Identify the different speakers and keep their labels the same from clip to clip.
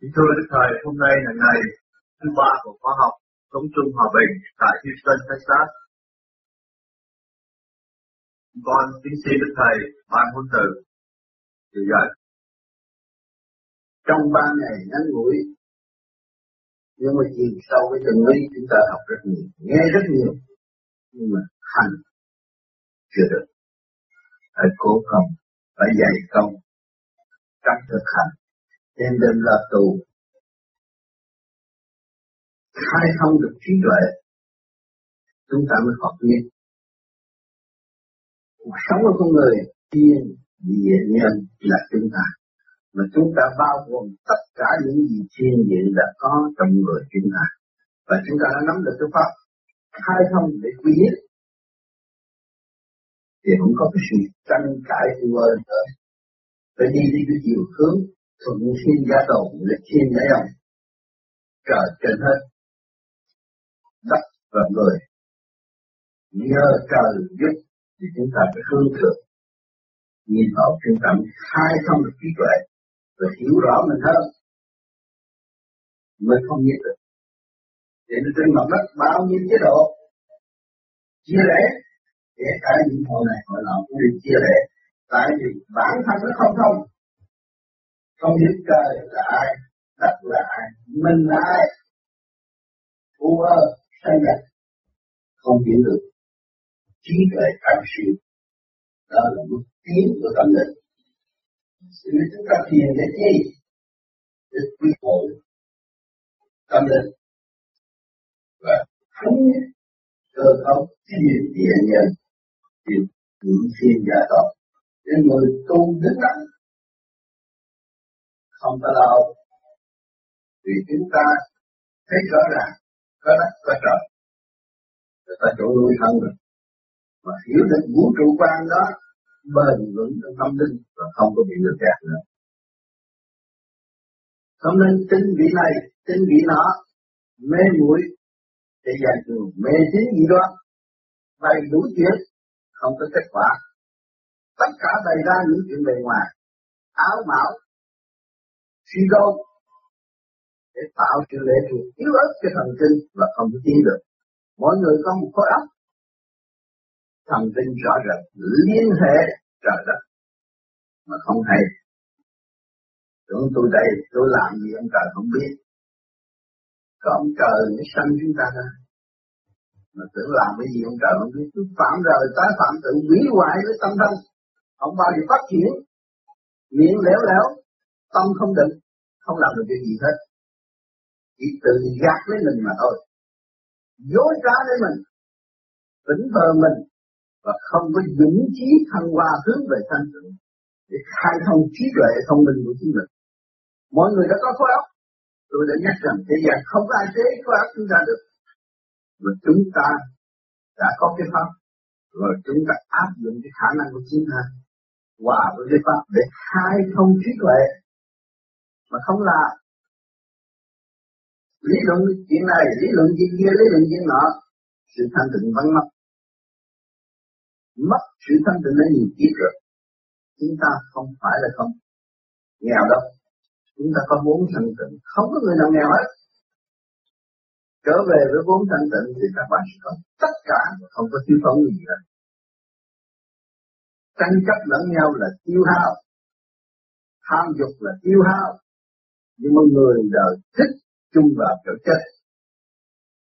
Speaker 1: Kính thưa Đức Thầy, hôm nay là ngày thứ ba của khóa học Sống chung hòa bình tại Houston, Texas. Con kính xin Đức Thầy ban huấn từ từ dạy.
Speaker 2: Trong ba ngày ngắn ngủi, nhưng mà chiều sâu với từng lý chúng ta học rất nhiều, nghe rất nhiều, nhưng mà hành chưa được. Phải cố công, phải dày công, trong thực hành nên đêm là tù. Khai thông được trí tuệ, chúng ta mới học nhiên cuộc sống của con người thiên địa nhân là chúng ta, mà chúng ta bao gồm tất cả những gì thiên địa đã có trong người chúng ta. Và chúng ta đã nắm được cái pháp khai thông để quy nhất. Thì cũng có cái sự tranh cãi vừa nữa phải đi đi cái chiều hướng thuận thiên gia tồn lịch thiên giải đồng trời trên hết. Đất và người. Nhờ trời giúp thì chúng ta phải hướng thượng. Nhìn vào chúng ta khai thông được trí tuệ và hiểu rõ mình hơn. Mới không biết được. Để nó trên mặt đất bao nhiêu chế độ? Chia rẽ. Kể cả những hội này hội nọ cũng được chia rẽ. Tại vì bản thân nó không thông không biết trời là ai, đất là ai, mình là ai? U ơ, sanh nhật không hiểu được. Trí tuệ cao siêu. Đó là mức tiến của tâm linh. Sự chúng ta thiền để chi? Để quy hội tâm linh. Và thống nhất, cơ cấu thiền địa nhân, điều những thiên gia tộc. Để người tu đứng đắn không có đâu vì chúng ta thấy rõ ràng có đất, có trời. Người ta chỗ nuôi thân rồi mà hiểu được vũ trụ quan đó, bền vững trong tâm linh và không có bị lừa gạt nữa. Không nên tin vị này tin vị nọ, mê muội để dành trường mê tín gì đó bày đủ chuyện không có kết quả. Tất cả bày ra những chuyện bề ngoài, áo mão suy đôi để tạo sự lệ thuộc yếu ớt cho thần kinh và không tiến được. Mỗi người có một khối óc thần kinh rõ rệt liên hệ trời đất mà không hay. Tưởng tôi đây, tôi làm gì ông trời không biết. Có ông trời mới sanh chúng ta ra. Mà tưởng làm cái gì ông trời không biết. Tôi phạm rồi tái phạm tự hủy hoại với tâm thân. Không bao giờ phát triển. Miệng lẻo lẻo tâm không định, không làm được cái gì hết. Chỉ tự gạt lấy mình mà thôi. Dối trá lấy mình, tỉnh thờ mình, và không có dũng chí thăng hoa hướng về thanh tịnh để khai thông trí tuệ thông minh của chính mình. Mọi người đã có khối óc. Tôi đã nhắc rằng thế gian không có ai chế khối óc chúng ta được. Mà chúng ta đã có cái pháp, rồi chúng ta áp dụng cái khả năng của chúng ta, hòa với cái pháp để khai thông trí tuệ mà không làm lý luận chuyện này, lý luận chuyện kia, lý luận chuyện nọ, sự thanh tịnh vẫn mất. Mất sự thanh tịnh đã nhiều kiếp rồi. Chúng ta không phải là không nghèo đâu. Chúng ta có vốn thanh tịnh. Không có người nào nghèo hết. Trở về với vốn thanh tịnh thì các bạn sẽ có tất cả, không có thiếu thốn gì hết. Tranh chấp lẫn nhau là tiêu hao. Tham dục là tiêu hao nhưng mà người đời thích chung vào chỗ chết,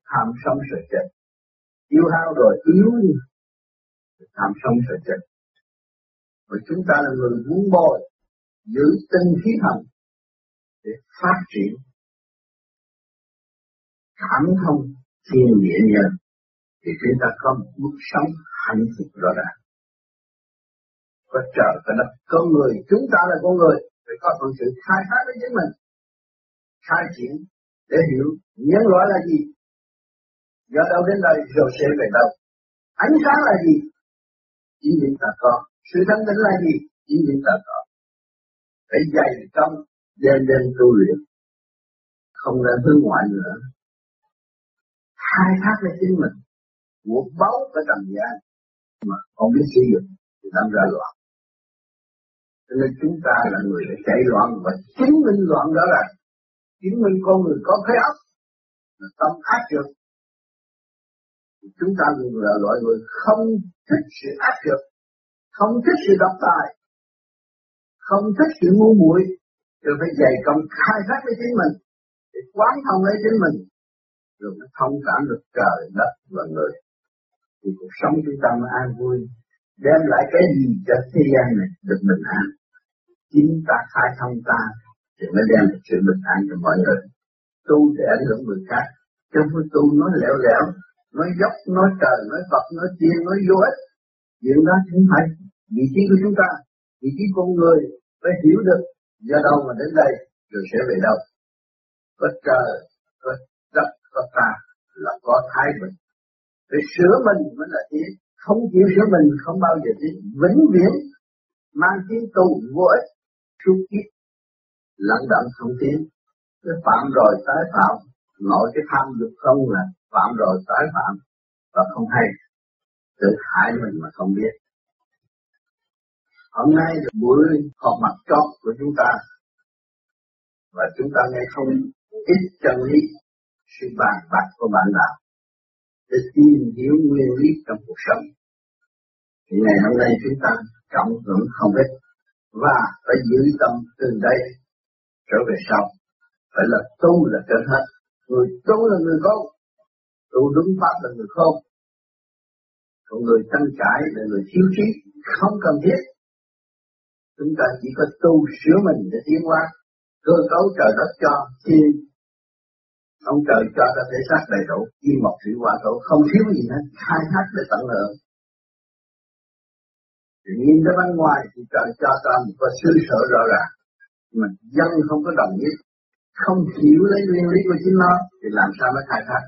Speaker 2: tham sống sợ chết. Yêu hao rồi yếu đi. Tham sống sợ chết. Và chúng ta là người muốn bồi giữ tinh khí thần để phát triển cảm thông thiên địa nhân, thì chúng ta có một mức sống hạnh phúc rõ ràng. Có trời, có đất. Con người, chúng ta là con người, phải có phần sự khai thác với chính mình khai triển để hiểu nhân loại là gì. Do đâu đến đây rồi sẽ về đâu. Ánh sáng là gì? Chỉ niệm ta có. Sự thanh tịnh là gì? Chỉ niệm ta có. Phải dày công đêm đêm tu luyện. Không nên hướng ngoại nữa. Khai thác với chính mình. Của báu ở trần gian mà không biết sử dụng thì làm ra loạn. Cho nên chúng ta là người phải chạy loạn và chứng minh loạn đó là chứng minh con người có khối óc là tâm ác được chúng ta là loại người không thích sự ác được không thích sự độc tài, không thích sự ngu muội. Rồi phải dày công khai thác với chính mình, để quán thông lấy chính mình, rồi mới thông cảm được trời, đất và người. Thì cuộc sống chúng ta mới an vui, đem lại cái gì cho thế gian này được bình an. Chính ta khai thông ta thì mới đem được sự bình an cho mọi người. Tu để ảnh hưởng người khác. Chứ không tu nói lẻo lẻo nói dốc, nói trời, nói phật, nói tiên nói vô ích. Chuyện đó không phải vị trí của chúng ta. Vị trí con người phải hiểu được do đâu mà đến đây, rồi sẽ về đâu. Có trời, có đất, có ta là có thái bình. Phải sửa mình mới là tiến không chịu sửa mình không bao giờ tiến vĩnh viễn mang tiếng tu vô ích, suốt kiếp lặng đặng không tiến. Cái phạm rồi tái phạm nội cái tham dục không là phạm rồi tái phạm và không hay. Tự hại mình mà không biết. Hôm nay là buổi họp mặt chót của chúng ta. Và chúng ta nghe không ít chân lý, sự bàn bạc của bạn đạo để tìm hiểu nguyên lý trong cuộc sống. Thì ngày hôm nay chúng ta trọng hưởng không ít và phải giữ tâm từ đây trở về sau. Phải là tu là trên hết. Người tu là người không tu đúng pháp là người không. Còn người tăng cãi là người thiếu trí, không cần thiết. Chúng ta chỉ có tu sửa mình để tiến hóa. Cơ cấu trời đất cho thiên ông trời cho ta thể xác đầy đủ kim mộc thủy hỏa thổ không thiếu gì hết khai thác để tận hưởng thì nhìn ra bên ngoài thì trời cho ta một cái sự sở rõ ràng mà dân không có đồng ý, không hiểu lấy nguyên lý của chính nó, thì làm sao nó khai thác?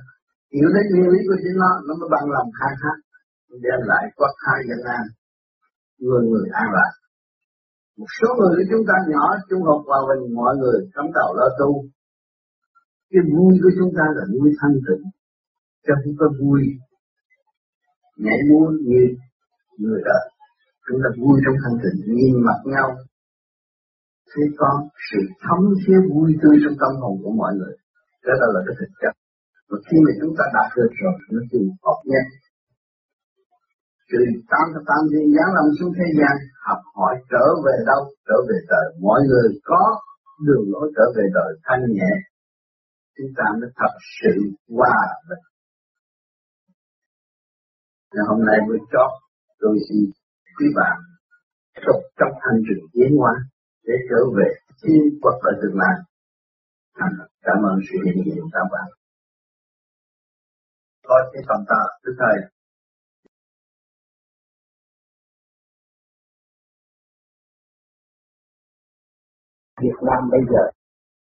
Speaker 2: Hiểu lấy nguyên lý của chính nó nó mới bằng lòng khai thác, đem lại quốc khai dân an, người người an lạc. Một số người của chúng ta nhỏ trung học vào mình mọi người cắm đầu lo tu. Cái vui của chúng ta là vui thanh tịnh, chứ không có vui. Nhảy múa như người đời. Chúng ta vui trong thanh tịnh, nhìn mặt nhau thấy có sự thấm thía vui tươi trong tâm hồn của mọi người. Đó là là cái thực chất. Và khi mà chúng ta đạt được rồi, nó tự học nhất từ tam thập tam thiên giáng lâm xuống thế gian, học hỏi trở về đâu? Trở về trời mọi người có đường lối trở về đời thanh nhẹ. Chúng ta mới thật sự hòa bình. Ngày hôm nay mới chót, tôi xin quý bạn tục trong hành trình tiến hóa để trở về thiên quốc ở tương lai. Cảm ơn sự hiện diện của các bạn. Có cái phần ta, thứ thầy.
Speaker 3: Việt Nam bây giờ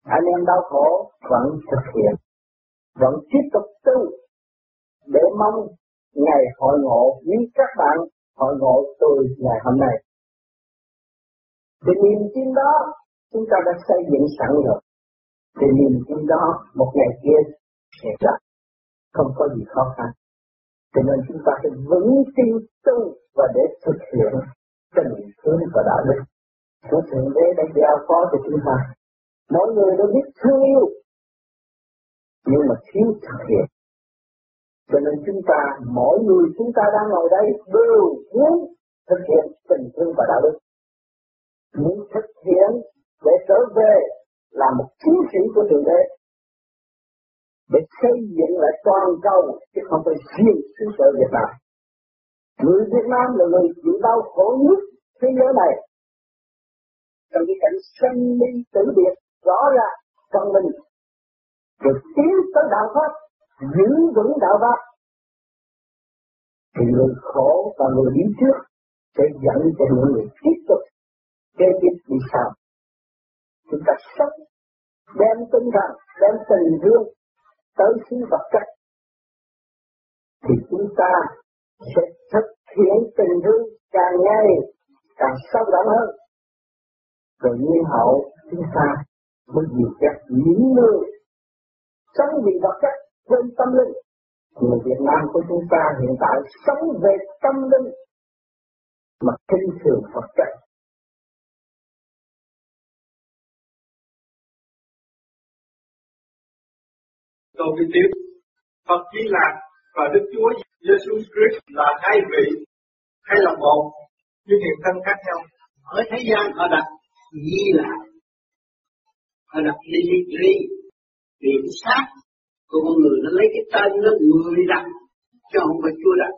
Speaker 3: anh em đau khổ vẫn thực hiện vẫn tiếp tục tu để mong ngày hội ngộ với các bạn hội ngộ tôi ngày hôm nay thì niềm tin đó chúng ta đã xây dựng sẵn rồi. Thì niềm tin đó một ngày kia sẽ ra. Không có gì khó khăn. Cho nên chúng ta phải vững tin tu và để thực hiện tình thương và đạo đức của thượng đế đã giao phó cho chúng ta. Mọi người đều biết thương yêu, nhưng mà thiếu thực hiện. Cho nên chúng ta, mỗi người chúng ta đang ngồi đây đều muốn thực hiện tình thương và đạo đức muốn thực hiện để trở về là một chiến sĩ của thượng đế. Để xây dựng lại toàn cầu, chứ không phải riêng xứ sở Việt Nam. Người Việt Nam là người chịu đau khổ nhất thế giới này. Trong cái cảnh sanh ly tử biệt, rõ ra trong mình được tiến tới đạo pháp, giữ vững đạo pháp. Thì người khổ và người đi trước sẽ dẫn cho những người tiếp tục kế tiếp đi sau chúng ta sống, đem tinh thần, đem tình thương tới xứ vật chất. Thì chúng ta sẽ thực hiện tình thương càng ngày càng sâu đậm hơn. Rồi nhiên hậu, chúng ta mới diệt các những người sống vì vật chất quên tâm linh. Người Việt Nam của chúng ta hiện tại sống về tâm linh mà kinh thường vật chất.
Speaker 4: Tôi đi tiếp. Phật Di Lạc và Đức Chúa Giêsu Christ là hai vị hay là một nhưng hiện thân khác nhau.
Speaker 5: Ở thế gian họ đặt Di Lạc, họ đặt Dimitri, vì cái sát của con người nó lấy cái tên nó người đặt, chứ không phải Chúa đặt.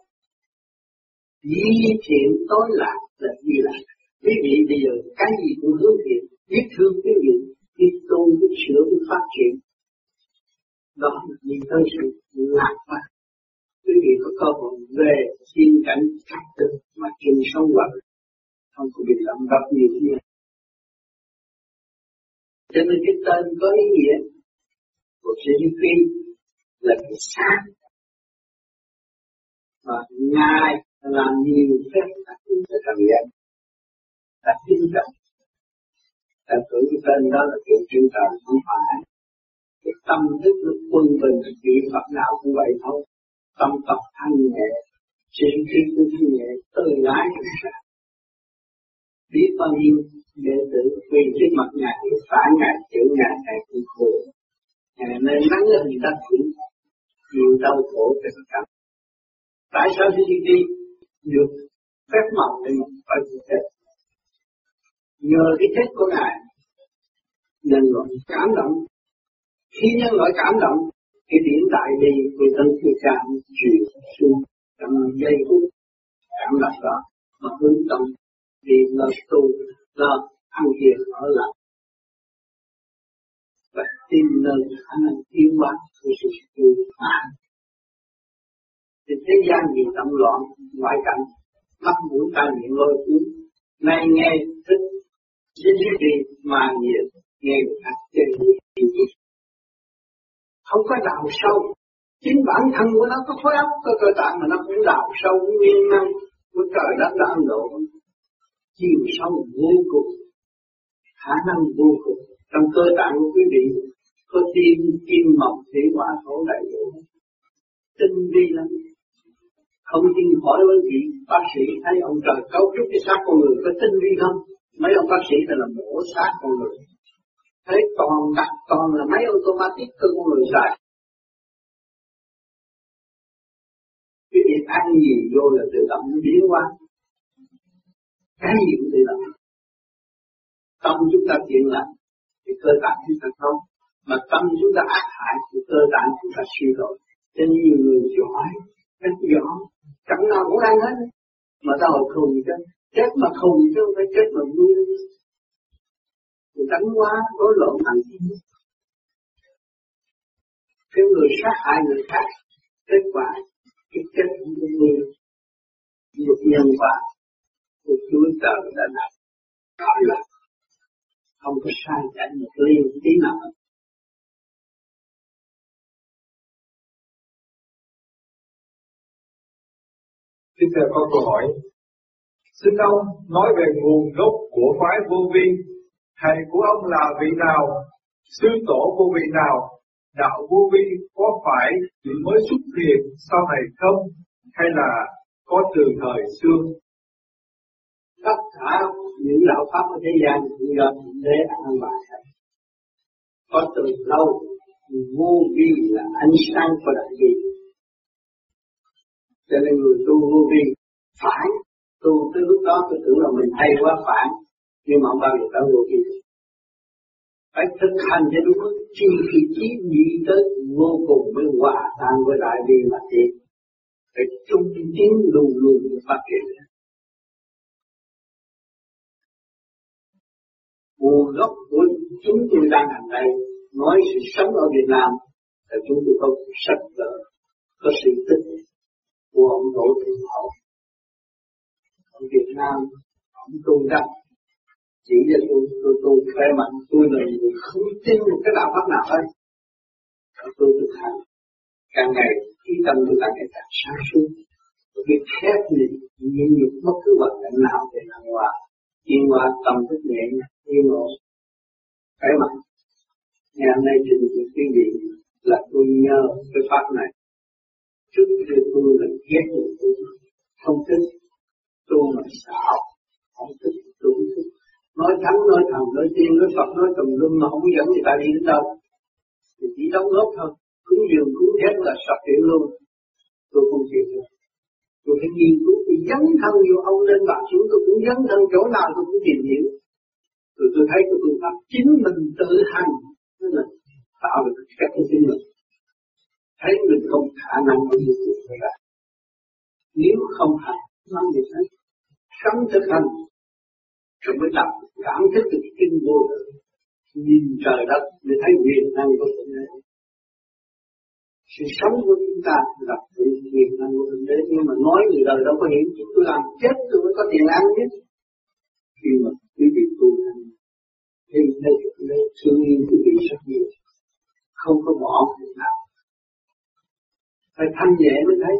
Speaker 5: Di thiện tối lạc là Di Lạc. Quý vị bây giờ cái gì cũng hướng thiện, biết thương cái gì, biết tôn, biết sửa, biết phát triển. Đó là nhìn tới sự lạc quan. Quý vị có cơ hội về thiên cảnh khắc tự mà chung sống vật không có bị lầm đập nhiều như cho nên cái tên có ý nghĩa của CGP là cái sáng và Ngài làm nhiều phép tác chúng ta cảm nhận ta tin trọng ta tưởng cái tên đó là kiểu chân trời không phải cái tâm thức nó quân bình vị Phật đạo cũng vậy thôi. Tâm tập thanh nhẹ, trên khi cũng thanh nhẹ từ lái ra biết bao nhiêu đệ tử quỳ trước mặt ngài phá ngài, chữ ngài ngài cũng khổ. Ngài nên nắng lên người ta cũng chịu đau khổ cho tất cả tại sao khi đi đi? Được phép màu để mà phải chịu chết nhờ cái chết của ngài, nên loại cảm động khi nhân loại cảm động thì điểm tại đi người thân sư cảm chuyển xuống trong giây phút cảm động đó, mà hướng tâm đi lo tu, lo ăn hiền ở lại. Và tìm nơi khả năng tiến hóa của sự tu phản thì thế gian bị tâm loạn, ngoại cảnh mắt mũi tai miệng lôi cuốn. Nay nghe, thích, dính đi mà nhiều, nghe người khác chơi không có đào sâu. Chính bản thân của nó có khối óc, có cơ tạng mà nó cũng đào sâu nguyên năng của trời đất đã ấn độ chiều sâu vô cùng, khả năng vô cùng. Trong cơ tạng của quý vị, có tim kim, mộc, thủy, hỏa, thổ đầy đủ tinh vi lắm. Không tin hỏi với vị bác sĩ, thấy ông trời cấu trúc cái xác con người có tinh vi không? Mấy ông bác sĩ là mổ xác con người thấy toàn đặt toàn là máy automatic cơ con người xài cái việc ăn gì vô là tự động nó biến hóa. Cái gì cũng tự động. Tâm chúng ta thiện lành thì cơ tạng chúng ta không mà tâm chúng ta ác hại thì cơ tạng chúng ta suy đổi cho nên nhiều người giỏi, rất giỏi. Chẳng nào cũng ăn hết. Mà ta hồi thù chứ chết mà thù chứ không phải chết mà vui đánh quá, rối loạn thành cái người sát hại người khác, kết quả cái chết cũng như người, một nhân quả của Chúa Trời đã đặt gọi là không có sai chạy một liên tí nào
Speaker 4: Tiếp theo có câu hỏi. Xin ông nói về nguồn gốc của phái vô vi. Thầy của ông là vị nào? Sư tổ của vị nào? Đạo vô vi có phải chỉ mới xuất hiện sau này không? Hay là có từ thời xưa?
Speaker 5: Tất cả những đạo pháp ở thế gian cũng do Thượng Đế an bài Có từ lâu, vô vi là ánh sáng của đại bi cho nên người tu vô vi phải tu tới lúc đó, tôi tưởng là mình hay quá phản nhưng mà ông bao giờ tới vô vi phải thực hành cho đúng mức. Chi khi chí đi tới vô cùng mới hòa tan với đại bi mà thiệt phải trung tiến luôn luôn phát triển nguồn gốc của chúng tôi đang hành đây, nói sự sống ở Việt Nam, là chúng tôi có sắc vỡ có sự tích của ông tổ thượng hậu ở Việt Nam, ông tu đắc chỉ cho tôi tôi tôi khỏe mạnh, tôi là người không tin một cái đạo pháp nào hết. Tôi thực hành. Càng ngày, khi tâm tôi càng ngày càng sáng suốt tôi biết khép mình nhìn nhục bất cứ hoàn cảnh nào để thăng hoa yên hoa tâm thức nhẹ yên ổn khỏe mạnh. Ngày hôm nay trình bày quý vị là tôi nhờ cái pháp này. Trước khi tôi là ghét người tôi, không thích, tôi mà xạo không thích nói thắng, nói thầm, nói tiên, nói phật, nói tùm lum mà không dẫn người ta đi đến đâu. Thì chỉ đóng góp thôi. Cứ cúng dường, cúng là sập hiện luôn. Tôi không chịu được. Tôi phải nghiên cứu tôi dấn thân vô ông lên bạc xuống. Tôi cũng dấn thân chỗ nào tôi cũng tìm hiểu. Rồi tôi thấy cái phương pháp chính mình tự hành. Tức là tạo được cách của chính mình. Thấy mình không khả năng bao nhiêu việc ra nếu không hành nó gì hết. Sống thực hành rồi mới tập cảm thức được kinh vô lượng. Nhìn trời đất để thấy quyền năng của thượng đế sự sống của chúng ta là quyền năng của thượng đế nhưng mà nói người đời đâu có hiểu chúng tôi làm chết tôi mới có tiền ăn chứ. Khi mà quý vị tu hành, thì nơi thượng đế thương yêu quý vị rất nhiều. Không có bỏ việc nào. Phải thanh nhẹ mới thấy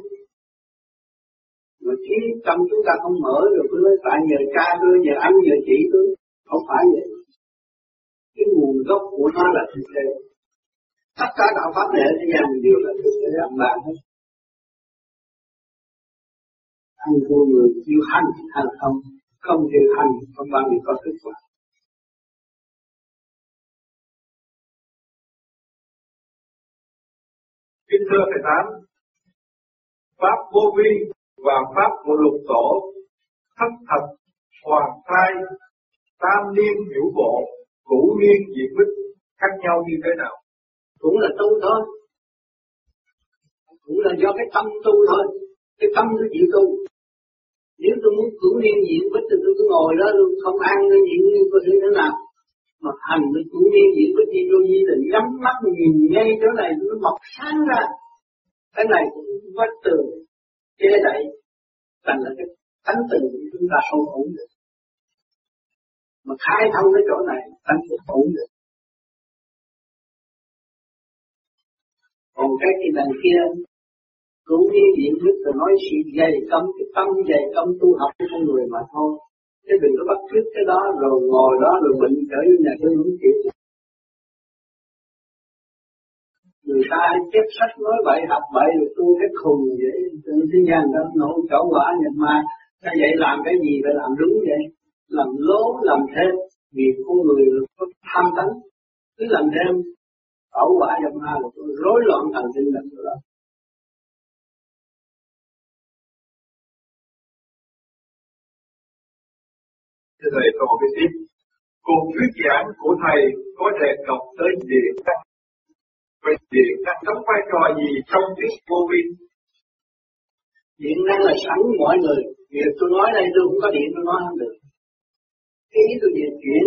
Speaker 5: mà khi tâm chúng ta không mở được cứ nói tại nhờ cha tôi nhờ anh nhờ chị tôi. Không phải vậy. Cái nguồn gốc của nó là thực tế. Tất cả đạo pháp này thế gian đều là thực tế âm bàn hết. Anh vô người yêu hành hay không không chịu hành không bao giờ có kết quả.
Speaker 4: Kính thưa Thầy Tám, Pháp vô vi và Pháp của lục tổ, thất thật, hoàn thai, tam liên hữu bộ, cũ niên diệt bích, khác nhau như thế nào?
Speaker 5: Cũng là tu thôi. Cũng là do cái tâm tu thôi. Cái tâm nó chịu tu. Nếu tôi muốn cửu niên diện bích thì tôi cứ ngồi đó luôn không ăn cái gì có thể thế nào mà hành nó cửu niên diện bích đi tôi như là nhắm mắt nhìn ngay chỗ này nó mọc sáng ra cái này cũng vách tường chế đẩy thành là cái tánh tình của chúng ta không ổn được mà khai thông cái chỗ này tánh tình ổn được còn cái kỳ đằng kia cũng như diện thức rồi nói sự dày công, cái tâm dày công tu học của con người mà thôi. Chứ đừng có bắt chước cái đó, rồi ngồi đó, rồi bệnh trở như nhà tôi không chịu người ta chép sách nói vậy học vậy rồi tu cái khùng vậy. Trên thế gian đó nổ chỗ quả nhập ma ta vậy làm cái gì phải làm đúng vậy? Làm lố làm thêm. Vì con người có tham tánh. Cứ làm thêm. Ẩu quả nhập ma là rối loạn thần kinh là đó.
Speaker 4: Thưa Thầy, còn cái tiếp. Cuộc thuyết giảng của Thầy có đề cập tới địa cách Vậy điện năng đóng vai trò gì trong thuyết vô vi?
Speaker 5: Điện năng là sẵn mọi người. Việc tôi nói đây tôi cũng có điện tôi nói không được. Ý tôi về chuyển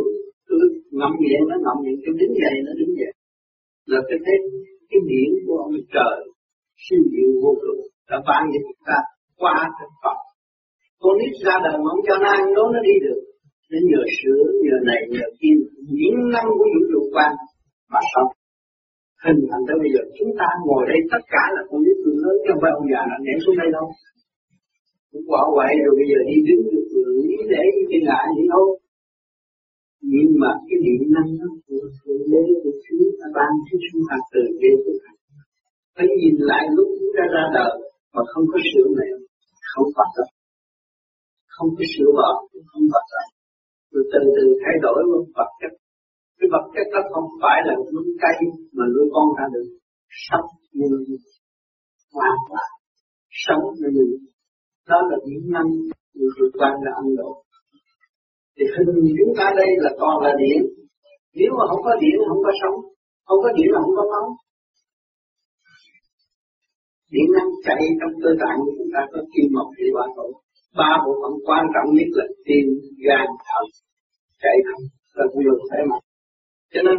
Speaker 5: tôi ngậm miệng nó ngậm miệng, tôi đứng dậy nó đứng dậy. Là tôi thấy cái điện của ông trời siêu diệu vô cùng đã ban cho chúng ta qua thực phẩm. Con nít ra đời mà cho nó ăn đó nó đi được đến nhờ sữa, nhờ này, nhờ kia, những năm của vũ trụ quan mà sống. Hình thành tới bây giờ chúng ta ngồi đây tất cả là con biết từ lớn chứ không phải ông già nào nhảy xuống đây đâu. Cũng quả vậy rồi bây giờ đi đứng được lý để cái ngại gì đâu. Nhưng mà cái điện năng nó của Thượng Đế của Chúa đã ban cho chúng ta từ đế của Thầy. Phải nhìn lại lúc chúng ta ra đời mà không có sửa này không bắt được. Không có sửa vợ, không bắt được rồi từ từ thay đổi một vật chất cái vật chất đó không phải là nuôi cây mà nuôi con ra được sống như hoàn toàn, sống như đó là những năng người vượt quan là ăn độ. Thì hình chúng ta đây là còn là điện nếu mà không có điện không có sống, không có điện là không có máu. Điện năng chạy trong cơ tạng của chúng ta có kim mộc, thủy hỏa thổ ba bộ phận quan trọng nhất là tim, gan, thận, chạy không là vừa khỏe mạnh cho nên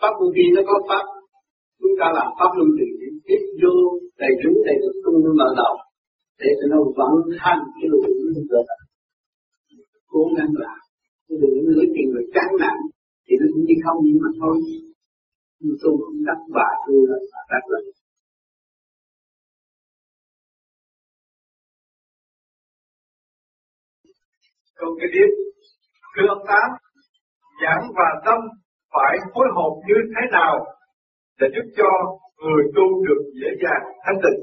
Speaker 5: pháp vô vi nó có pháp. Chúng ta làm pháp luân thường chuyển tiếp vô đầy đủ đầy đủ tung mở đầu. Để cho nó vận hành cái luồng nó cơ. Thể cố gắng làm. Cái luồng đường lưỡi tiền rồi chán nản thì nó cũng đi không nhưng mà thôi. Nhưng tôi cũng đắc bà tôi là đắc rồi
Speaker 4: Câu kế tiếp, thưa ông Tám, giảng và tâm phải phối hợp như thế nào để giúp cho người tu được dễ dàng thanh tịnh?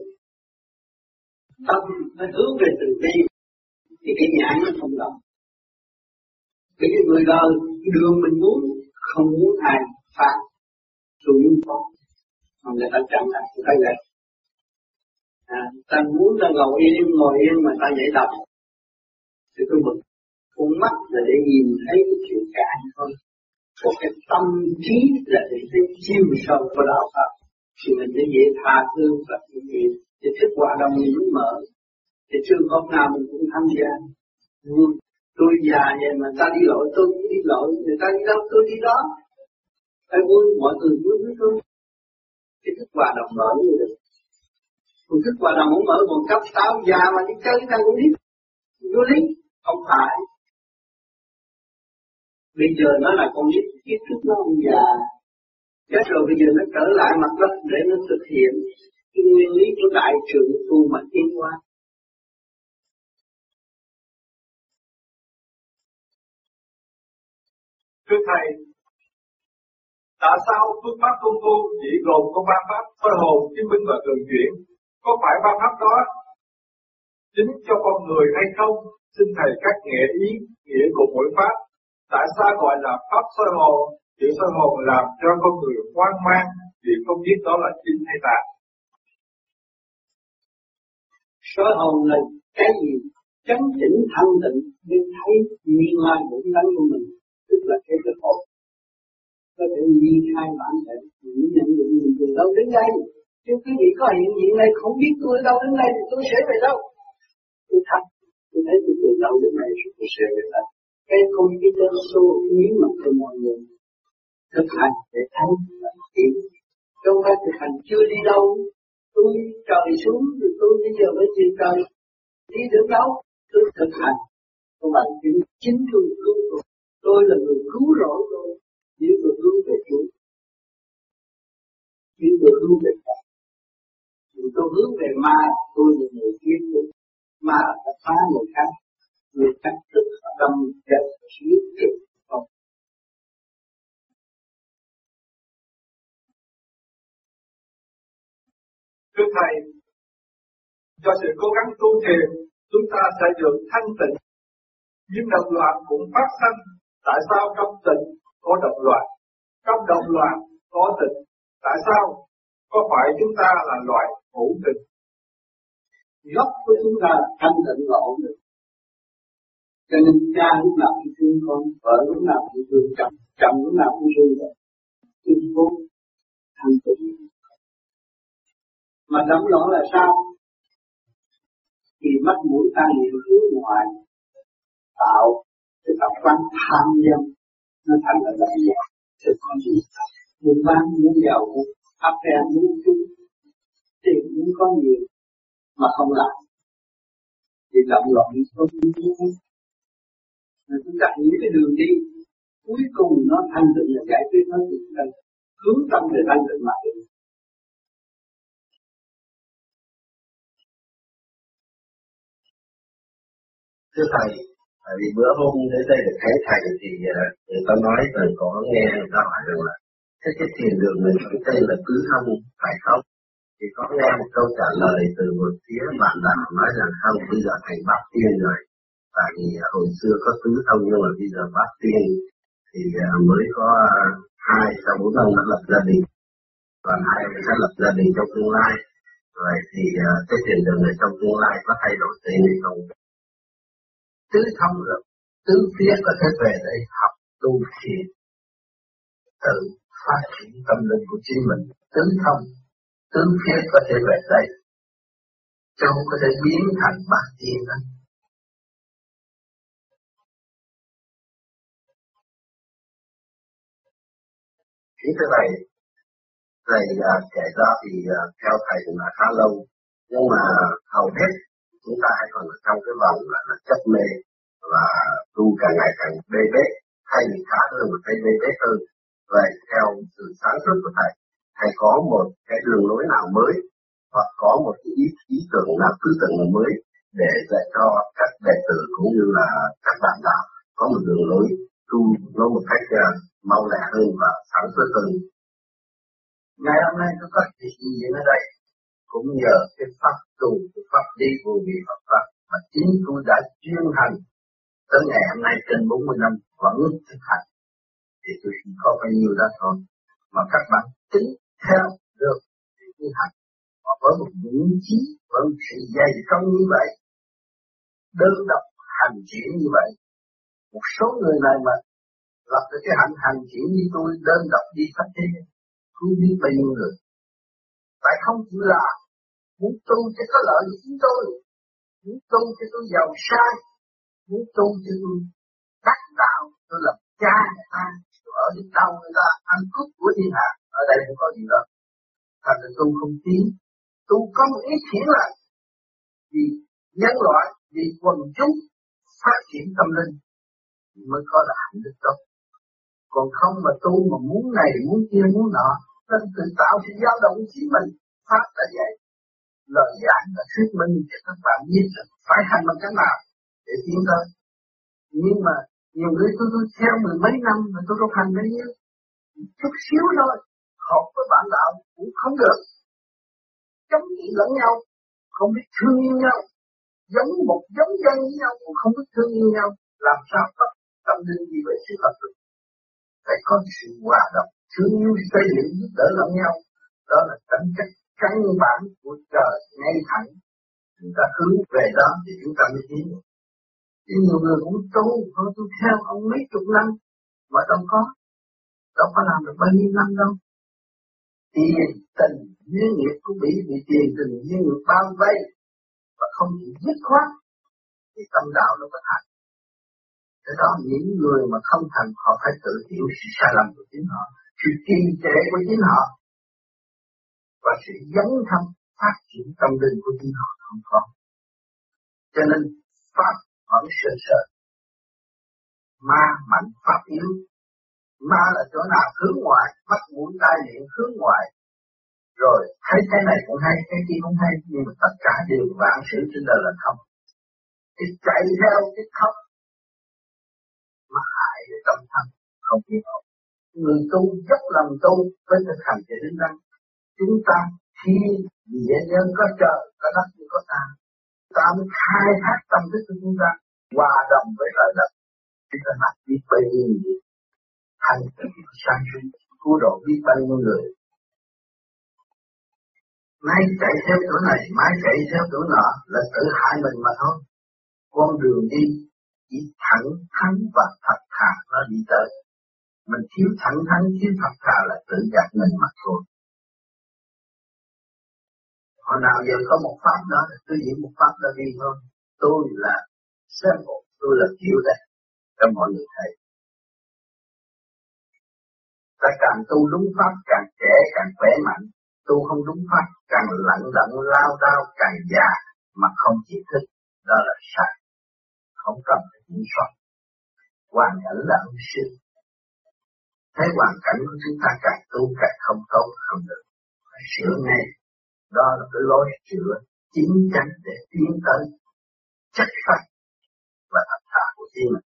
Speaker 5: Tâm nó hướng về từ bi. Thì cái nhãn nó không động. Vì cái người đời đường mình muốn không muốn ai phạt tôi muốn có. Mà người ta chặn lại người ta gạt à, ta muốn ta ngồi yên ngồi yên mà ta dậy đọc. Thì tôi mừng con mắt là để nhìn thấy cái chuyện cả thôi của cái tâm trí là để cái chiêu sâu của đạo Phật. Thì mình sẽ dễ tha thứ và những dễ thì thức hòa đồng mình mới mở. Thì trường hợp nào mình cũng tham gia. Tôi già vậy mà ta đi lỗi, tôi cũng đi lỗi. Người ta đi đâu, tôi đi đó. Phải vui, mọi người vui với tôi cái thức hòa đồng mở như được còn thức hòa đồng không mở, còn cấp táo già mà đi chơi ta cũng đi. Vô lý. Không phải bây giờ nó là con nít kiếp trước nó ông già chết rồi bây giờ nó trở lại mặt đất để nó thực hiện cái nguyên lý của đại trưởng tu mà tiến hóa
Speaker 4: Thưa Thầy, tại sao phương pháp công phu chỉ gồm có ba pháp soi hồn, chứng minh và thường chuyển? Có phải ba pháp đó chính cho con người hay không? Xin Thầy các nghệ ý, nghĩa của mỗi pháp. Tại sao gọi là pháp soi hồn? Chữ soi hồn làm cho con người hoang mang vì không biết đó là chính hay tà.
Speaker 5: Soi hồn là cái gì? Chấn chỉnh thanh tịnh để thấy nguyên lai bổn tánh của mình, tức là cái cơ hồn. có thể ly khai bản thể, những nhận dụng mình từ đâu đến đây chứ quý vị có hiện diện này không biết tôi ở đâu đến đây thì tôi sẽ về đâu tôi thật, tôi thấy tôi từ đâu đến đây tôi sẽ về đâu cái không biết đến số miếng mà cho mọi người thực hành để thấy và hiểu trong phải thực hành chưa đi đâu. Tôi trời xuống, rồi tôi bây giờ mới chịu trời. Đi đến đâu? Tôi thực hành. Các bằng chính chính tôi cứu tôi. Tôi là người cứu rỗi tôi. Chỉ người cứu về Chúa chỉ người cứu về Phật chỉ tôi hướng về ma, tôi là người kiến tôi ma là phá người khác người khác tức tâm giận giết trực không
Speaker 4: Thưa Thầy, do sự cố gắng tu thiền, chúng ta sẽ được thanh tịnh, nhưng đồng loạn cũng phát sinh Tại sao trong tịnh có động loạn? Trong động loạn có tịnh. Tại sao? Có phải chúng ta là loại hữu tịnh?
Speaker 5: Gốc của chúng ta thanh tịnh và ổn định. Cho nên cha lúc nào cũng thương con, vợ lúc nào cũng thương chồng, chồng lúc nào cũng thương vợ. Thương vốn thành tựu. Mà động lỗ là sao? Thì mắt mũi tai niệm hướng ngoài tạo cái tập quán tham nhâm nó thành là lợi gì thì con gì? Muốn bán muốn giàu muốn áp ra muốn chung. Tiền muốn có nhiều mà không làm. Thì động loạn không chúng ta những cái đường đi cuối cùng nó thanh tịnh là giải quyết nó thì chúng hướng tâm để thanh tịnh mà đi
Speaker 2: thưa thầy Tại vì bữa hôm đến đây được thấy thầy thì à, người ta nói rằng có nghe người ta hỏi rằng là thế cái thiền đường mình ở tên là cứ không phải không? Thì có nghe một câu trả lời từ một phía bạn đạo nói rằng không, bây giờ thầy bắt tiên rồi. Tại vì à, hồi xưa có tứ thông nhưng mà bây giờ bắt tiên thì à, mới có hai sau bốn ông đã lập gia đình. Còn hai sẽ lập gia đình trong tương lai. Vậy thì à, cái tiền đường này trong tương lai có thay đổi tiền hay không? Tứ thông rồi tứ phía có thể về đây học tu thiền, tự phát triển tâm linh của chính mình. Tứ thông, tứ phía có thể về đây. Châu có thể biến thành bát tiên đó. Ý thế này, thầy à, kể ra thì à, theo thầy cũng là khá lâu, nhưng mà hầu hết chúng ta hay còn ở trong cái vòng là, là chấp mê và tu càng ngày càng bê bết. Thay vì khá hơn mà thấy bê bết hơn. Vậy theo sự sáng suốt của thầy thầy có một cái đường lối nào mới hoặc có một cái ý, ý tưởng nào tư tưởng nào mới để dạy cho các đệ tử cũng như là các bạn đạo có một đường lối tu nó một cách à, mau lẹ hơn và sáng suốt hơn. Ngày hôm nay tôi có hiện diện ở đây. Cũng nhờ cái pháp tu, cái pháp đi vô vi Phật pháp mà chính tôi đã chuyên hành. Tới ngày hôm nay trên 40 năm vẫn thực hành. Thì tôi chỉ có bao nhiêu đó thôi. Mà các bạn tính theo được tu hành. Và với một dũng chí với một sự dày công như vậy, đơn độc hành triển như vậy, một số người này mà lập được cái hạnh hành triển như tôi đơn độc đi khắp thế cứu biết bao nhiêu người. Tại không chịu làm muốn tu cho có lợi cho chúng tôi, muốn tu cho tôi giàu sang, muốn tu cho tôi đắc đạo, tôi làm cha người ta ở đến đâu người ta, ăn cướp của thiên hạ. Ở đây không có gì đó. Thành ra tu không tiến. Tu có một ý thiện là vì nhân loại, vì quần chúng phát triển tâm linh mới có là hạnh đức tốt còn không mà tu mà muốn này muốn kia, muốn nọ, nên tự tạo sự dao động chính mình. Pháp là vậy. Lời giảng là thuyết minh cho các bạn biết là phải hành bằng cách nào để tiến tới. Nhưng mà nhiều người tôi tôi theo mười mấy năm mà tôi không hành mấy nhiêu chút xíu thôi, học với bạn đạo cũng không được. Chống chỉ lẫn nhau, không biết thương yêu nhau. Giống một giống dân với nhau cũng không biết thương yêu nhau. Làm sao tập tâm linh gì vậy sự Phật được? Phải có sự hòa đồng thương yêu xây dựng giúp đỡ lẫn nhau đó là tính chất căn bản của trời ngay thẳng chúng ta hướng về đó thì chúng ta mới tiến Chứ nhiều người cũng tu, thôi tôi theo ông mấy chục năm, mà đâu có, đâu có làm được bao nhiêu năm đâu. Tiền, tình, duyên nghiệp cũng bị bị tiền tình duyên nghiệp bao vây và không chịu dứt khoát thì tâm đạo nó có thành. Thế đó những người mà không thành họ phải tự hiểu sự sai lầm của chính họ, sự trì trệ của chính họ và sự dấn thân phát triển tâm linh của chính họ không có. Cho nên Pháp vẫn sợ sợ. Ma mạnh Pháp yếu. Ma là chỗ nào hướng ngoại, mắt mũi tai miệng hướng ngoại. Rồi thấy cái này cũng hay, cái kia cũng hay, nhưng mà tất cả đều vạn sự trên đời là không. Thì chạy theo cái khóc mà hại cái tâm thân không biết ổn. Người tu rất lòng tu với thực hành để đến đăng. Chúng ta khi địa nhân có trời, có đất như có ta. Ta mới khai thác tâm thức của chúng ta hòa đồng với trời đất. Chúng ta mặc biết bao nhiêu thành sang suốt cứu độ biết bao nhiêu người. Nay chạy theo chỗ này, mai chạy theo chỗ nọ là tự hại mình mà thôi. Con đường đi chỉ thẳng thắn và thật thà nó đi tới. Mình thiếu thẳng thắn, thiếu thật thà là tự gạt mình mà thôi. Hồi nào giờ có một pháp đó, tôi diễn một pháp đó đi thôi. Tôi là xem một, tôi là chịu đây. Cho mọi người thấy. Ta càng tu đúng pháp, càng trẻ, càng khỏe mạnh. Tu không đúng pháp, càng lặng lặng lao đao, càng già, mà không chịu thức. Đó là sai. Không cần phải kiểm soát. Hoàn cảnh là ân sinh. Thấy hoàn cảnh của chúng ta càng tu càng không tốt, không được. Phải sửa ngay đó là cái lối sửa chính chắn để tiến tới chất phát và thật thà của chính mình.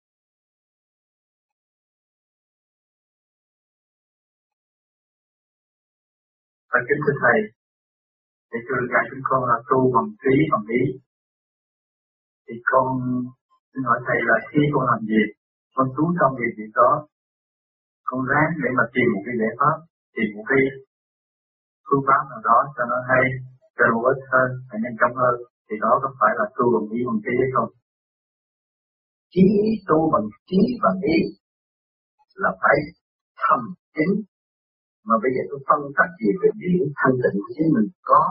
Speaker 2: Và kính thưa Thầy, để cho dạy chúng con là tu bằng trí bằng ý. Thì con xin hỏi Thầy là khi con làm việc, con chú trong việc gì đó, con ráng để mà tìm một cái giải pháp, tìm một cái phương pháp nào đó cho nó hay, cho nó ích hơn, và nhanh chóng hơn, thì đó có phải là tu bằng ý bằng trí hay không? Trí ý tu bằng trí bằng ý là phải thầm chính mà bây giờ tôi phân tích gì về điểm thanh tịnh của chính mình có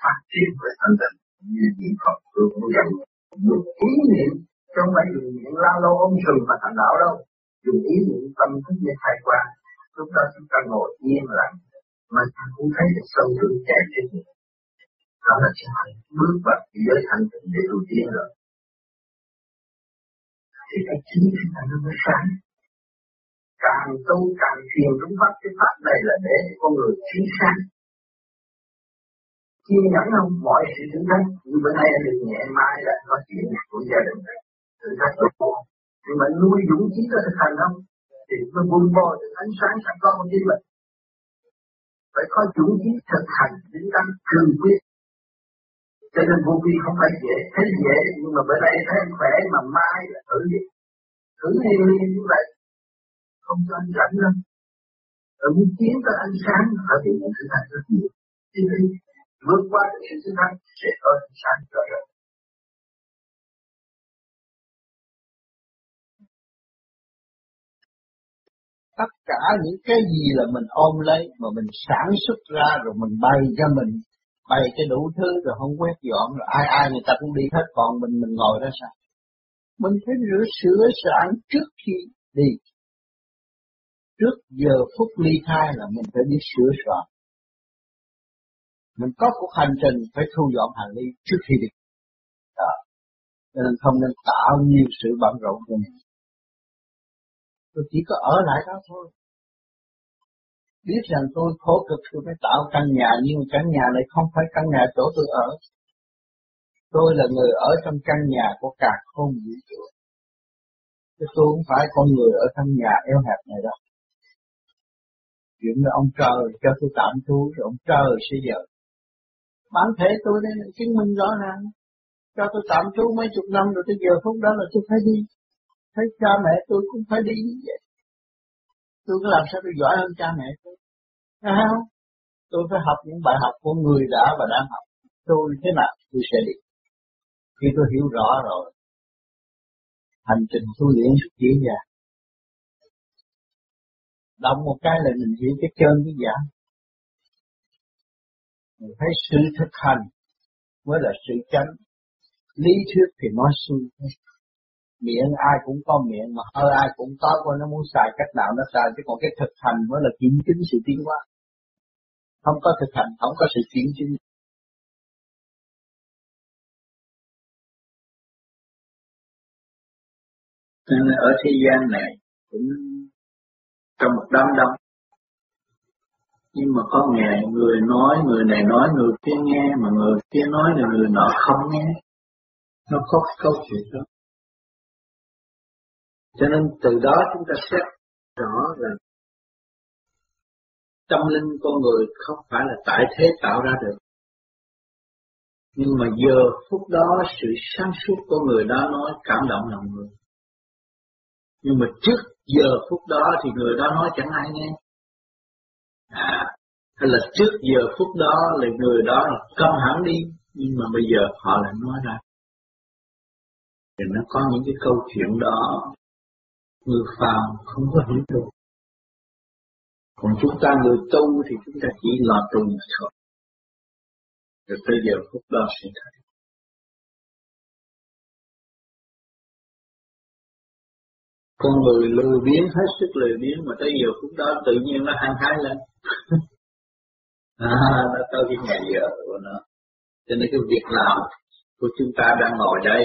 Speaker 2: phát triển về thanh tịnh như niệm Phật tôi cũng dạy một ý niệm không phải dùng miệng la lô ông sừng mà thành đạo đâu dùng ý niệm tâm thức để khai qua lúc đó chúng ta ngồi yên lặng mà ta cũng thấy được sâu thượng chạy trên mình. Đó là chúng ta bước vào giới thanh tịnh để tu tiến rồi. Thì cái chính chúng ta nó mới sáng. Càng tu càng thiền đúng pháp, cái pháp này là để con người chiến sáng. Kiên nhẫn không mọi sự thử thách như bữa nay anh được nhẹ mai là có chuyện của gia đình thử thách tốt nhưng mà nuôi dũng chí có thực hành không? Thì mới buông bỏ được ánh sáng sẵn có của chính mình. Phải có dũng khí thực hành đến tâm cường quyết cho nên vô vi không phải dễ, thấy dễ, nhưng mà bữa nay thấy anh khỏe mà mai là thử đi. Thử liên liên như vậy. Không cho anh rảnh đâu. Rồi muốn tiến tới ánh sáng phải bị những thực hành rất nhiều.
Speaker 6: Thì mình vượt qua được sự sinh năng sẽ có ánh sáng cho lại
Speaker 2: tất cả những cái gì là mình ôm lấy mà mình sản xuất ra rồi mình bày cho mình, bày cái đủ thứ rồi không quét dọn rồi ai ai người ta cũng đi hết, còn mình mình ngồi đó sao? Mình phải rửa sửa sẵn trước khi đi. Trước giờ phút ly thai là mình phải đi sửa soạn. Mình có cuộc hành trình phải thu dọn hành lý trước khi đi. Đó. Nên không nên tạo nhiều sự bận rộn cho mình tôi chỉ có ở lại đó thôi. Biết rằng tôi khổ cực tôi mới tạo căn nhà, nhưng căn nhà này không phải căn nhà chỗ tôi ở. Tôi là người ở trong căn nhà của cả không vũ trụ. Chứ tôi không phải con người ở trong nhà eo hẹp này đâu. Chuyện là ông trời cho tôi tạm trú rồi ông trời sẽ giờ bản thể tôi đây chứng minh rõ ràng. Cho tôi tạm trú mấy chục năm, rồi tới giờ phút đó là tôi phải đi thấy cha mẹ tôi cũng phải đi như vậy. Tôi có làm sao tôi giỏi hơn cha mẹ tôi? Thấy không? Tôi phải học những bài học của người đã và đang học. Tôi thế nào tôi sẽ đi. Khi tôi hiểu rõ rồi, hành trình tu luyện rất dễ dàng. Động một cái là mình hiểu cái chân cái giả. Mình thấy sự thực hành mới là sự chánh. Lý thuyết thì nói suy miệng, ai cũng có miệng mà hơi ai cũng có, coi nó muốn xài cách nào nó xài, chứ còn cái thực hành mới là kiểm chứng sự tiến hóa. Không có thực hành, không có sự kiểm chứng.
Speaker 6: Nên ở thế gian này cũng trong một đám đông. Nhưng mà có ngày người nói, người này nói, người kia nghe, mà người kia nói là người nọ không nghe. Nó có câu chuyện đó cho nên từ đó chúng ta xét rõ là tâm linh con người không phải là tại thế tạo ra được. Nhưng mà giờ phút đó sự sáng suốt của người đó nói cảm động lòng người. Nhưng mà trước giờ phút đó thì người đó nói chẳng ai nghe. À, hay là trước giờ phút đó là người đó là câm hẳn đi, nhưng mà bây giờ họ lại nói ra. Thì nó có những cái câu chuyện đó người phàm không có hiểu được. Còn chúng ta người tu thì chúng ta chỉ lo tu mà thôi. Rồi tới giờ phút đó sẽ thấy. Con người lười biến hết sức lười biến mà tới giờ phút đó tự nhiên nó hăng hái lên. à, nó tới cái ngày giờ của nó. Cho nên cái việc làm của chúng ta đang ngồi đây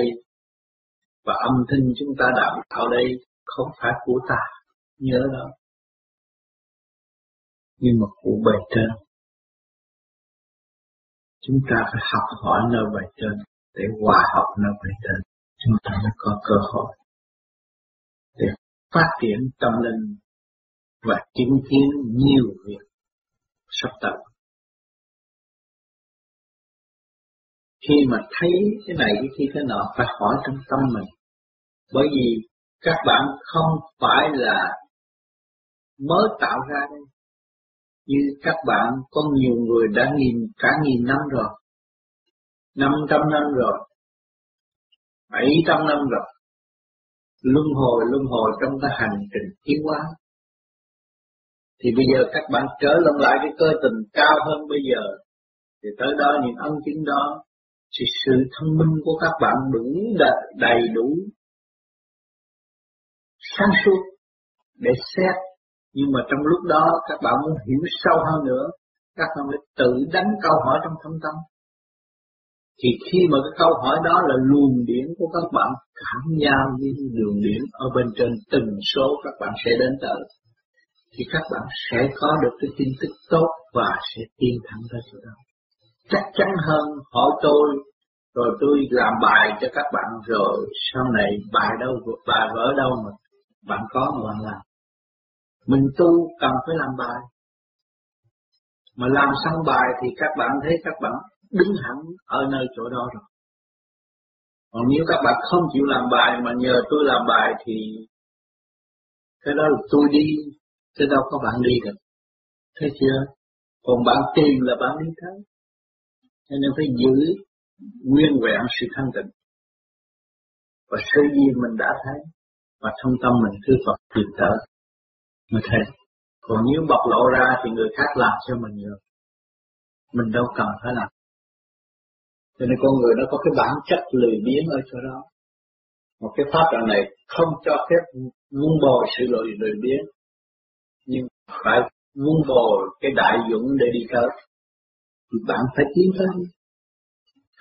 Speaker 6: và âm thanh chúng ta đàm thảo đây không phải của ta, nhớ đó. Nhưng mà của bề trên. Chúng ta phải học hỏi nơi bề trên để hòa học nơi bề trên. Chúng ta mới có cơ hội để phát triển tâm linh và chứng kiến nhiều việc sắp tới. Khi mà thấy cái này cái kia cái nọ phải hỏi trong tâm mình. Bởi vì các bạn không phải là mới tạo ra đây. Như các bạn có nhiều người đã nghìn cả nghìn năm rồi, năm trăm năm rồi, bảy trăm năm rồi, luân hồi luân hồi trong cái hành trình tiến hóa. Thì bây giờ các bạn trở lên lại cái cơ tình cao hơn bây giờ, thì tới đó những ân chứng đó, thì sự thông minh của các bạn đủ đầy, đầy đủ sáng suốt, để xét. Nhưng mà trong lúc đó, các bạn muốn hiểu sâu hơn nữa, các bạn phải tự đánh câu hỏi trong thâm tâm. Thì khi mà cái câu hỏi đó là luồng điển của các bạn, cảm giao với luồng điển ở bên trên từng số các bạn sẽ đến tới, thì các bạn sẽ có được cái tin tức tốt và sẽ tiến thẳng tới chỗ đó. Chắc chắn hơn, hỏi tôi, rồi tôi làm bài cho các bạn, rồi sau này bài đâu, bài vỡ đâu mà bạn có mà bạn làm. Mình tu cần phải làm bài. Mà làm xong bài thì các bạn thấy các bạn đứng hẳn ở nơi chỗ đó rồi. Còn nếu các bạn không chịu làm bài mà nhờ tôi làm bài thì cái đó là tôi đi chứ đâu có bạn đi được. Thấy chưa?
Speaker 5: Còn bạn tìm là bạn đi tới. Cho nên phải giữ nguyên vẹn sự thanh tịnh. Và sự gì mình đã thấy và trong tâm mình cứ Phật tìm tới mà thấy còn nếu bộc lộ ra thì người khác làm cho mình được. Mình đâu cần phải làm. Cho nên con người nó có cái bản chất lười biếng ở chỗ đó. Một cái pháp đạo này không cho phép muốn bồi sự lười lười biếng. Nhưng phải muốn bồi cái đại dũng để đi tới. Thì bạn phải tiến tới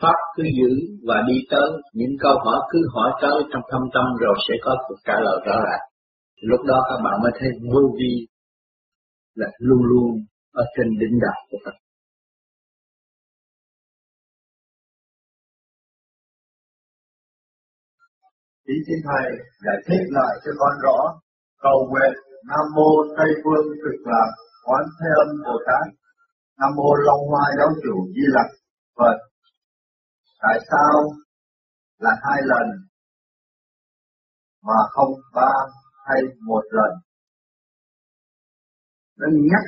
Speaker 5: pháp cứ giữ và đi tới. Những câu hỏi cứ hỏi tới trong thâm tâm rồi sẽ có cuộc trả lời rõ ràng. Lúc đó các bạn mới thấy vô vi là luôn luôn ở trên đỉnh đạo của Phật.
Speaker 1: Ý xin Thầy, giải thích lại cho con rõ cầu nguyện Nam Mô Tây Phương Cực Lạc, Quán Thế Âm Bồ Tát. Nam Mô Long Hoa Giáo Chủ Di Lặc, Phật. Tại sao là hai lần mà không ba hay một lần?
Speaker 2: Nó nhắc.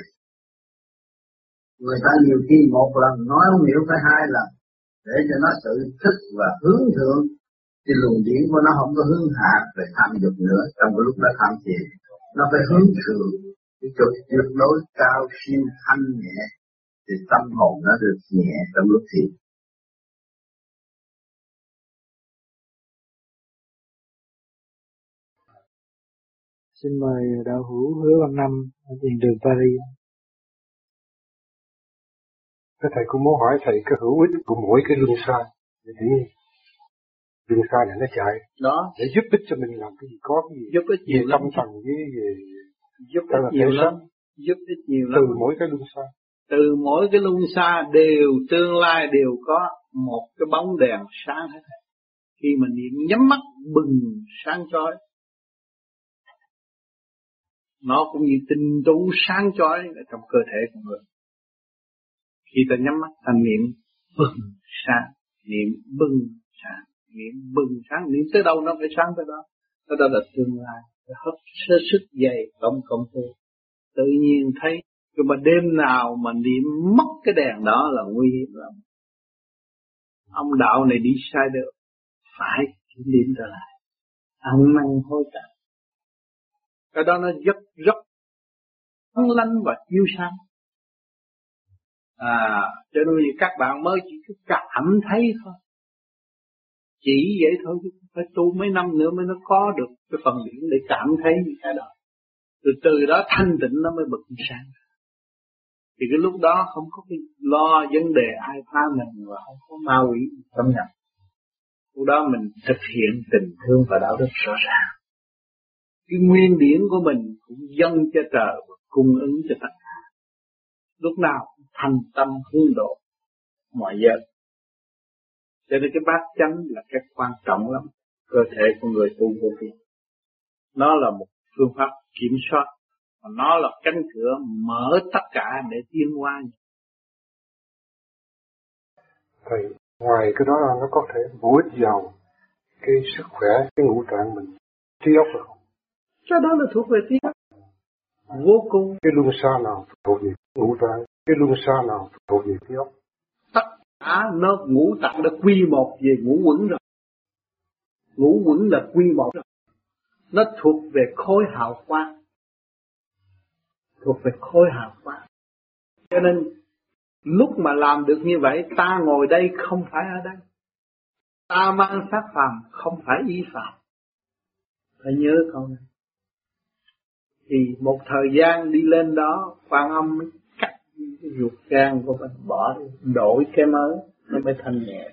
Speaker 2: Người ta nhiều khi một lần nói không hiểu phải hai lần để cho nó tự thức và hướng thượng. Thì luồng điển của nó không có hướng hạ về tham dục nữa. Trong cái lúc nó tham thiền nó phải hướng thượng. Cái chỗ tuyệt đối cao, siêu thanh nhẹ, thì tâm hồn nó được nhẹ. Trong lúc thiền
Speaker 7: Xin mời đạo hữu hứa văn năm ở tiền đường Paris.
Speaker 8: Cái thầy cũng muốn hỏi thầy cái hữu ích của mỗi cái luân xa để luân xa này nó chạy.
Speaker 5: Đó.
Speaker 8: Để giúp ích cho mình làm cái gì có cái gì.
Speaker 5: Giúp ích nhiều lắm
Speaker 8: tâm thần với về
Speaker 5: giúp ích
Speaker 8: là
Speaker 5: nhiều lắm. giúp ích nhiều lắm.
Speaker 8: từ mỗi cái luân xa
Speaker 5: từ mỗi cái luân xa đều tương lai đều có một cái bóng đèn sáng hết. Khi mình niệm nhắm mắt bừng sáng chói nó cũng như tinh tú sáng chói ở trong cơ thể của người. Khi ta nhắm mắt, ta niệm bừng sáng, niệm bừng sáng, niệm bừng sáng. Niệm tới đâu nó phải sáng tới đó. Cái đó là tương lai. Hấp sơ sức dày tổng cộng tu tự nhiên thấy nhưng mà đêm nào mà niệm mất cái đèn đó là nguy hiểm lắm. Ông đạo này đi sai được. Phải niệm trở lại. Ăn năn hối cải cái đó nó rất rất sáng lanh và chiếu sáng. À cho nên các bạn mới chỉ cứ cảm thấy thôi. Chỉ vậy thôi chứ phải tu mấy năm nữa mới nó có được cái phần điểm để cảm thấy những cái đó. Từ từ đó thanh tịnh nó mới bật sáng. Thì cái lúc đó không có cái lo vấn đề ai phá mình và không có ma quỷ xâm nhập. Lúc đó mình thực hiện tình thương và đạo đức rõ ràng cái nguyên điển của mình cũng dâng cho trời và cung ứng cho tất cả. Lúc nào thành tâm hướng độ mọi giờ. Cho nên cái bát chánh là cái quan trọng lắm, cơ thể của người tu vô vi. Nó là một phương pháp kiểm soát và nó là cánh cửa mở tất cả để tiến qua.
Speaker 8: thầy ngoài cái đó ra, nó có thể bổ ích vào cái sức khỏe, cái ngũ tạng mình, trí óc được không
Speaker 5: cái đó là thuộc về óc vô cùng.
Speaker 8: Cái luân xa nào thuộc về ngũ tạng. Cái luân xa nào thuộc về óc
Speaker 5: tất cả nó ngũ tạng đã quy một về ngũ quẩn rồi. Ngũ quẩn là quy một rồi. Nó thuộc về khối hào quang. Thuộc về khối hào quang. Cho nên lúc mà làm được như vậy ta ngồi đây không phải ở đây. Ta mang sát phàm không phải ý phạm phải nhớ câu này thì một thời gian đi lên đó, quan âm mới cắt cái ruột gan của mình, bỏ đi, đổi cái mới, nó mới thanh nhẹ.